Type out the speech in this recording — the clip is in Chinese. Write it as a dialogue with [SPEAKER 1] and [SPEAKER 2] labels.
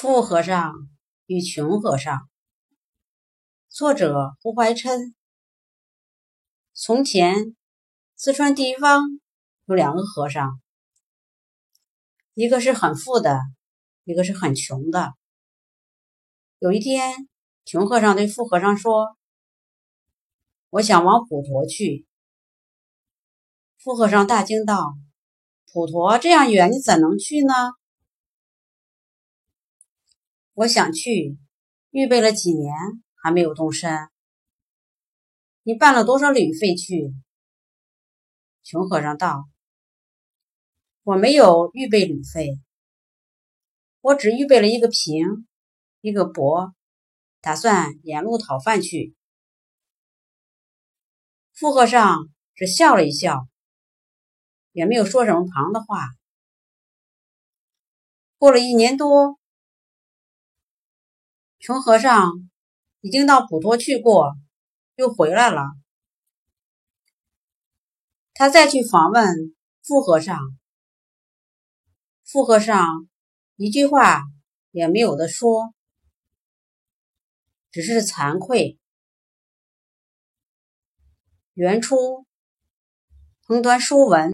[SPEAKER 1] 富和尚与穷和尚，作者胡怀琛。从前，四川地方有两个和尚，一个是很富的，一个是很穷的。有一天，穷和尚对富和尚说：“我想往普陀去。”富和尚大惊道：“普陀这样远，你怎能去呢？”我想去，预备了几年还没有动身。你办了多少旅费去？穷和尚道：“我没有预备旅费，我只预备了一个瓶，一个钵，打算沿路讨饭去。”富和尚只笑了一笑，也没有说什么旁的话。过了一年多。穷和尚已经到普陀去过，又回来了。他再去访问富和尚，富和尚一句话也没有的说，只是惭愧。原初横端书文。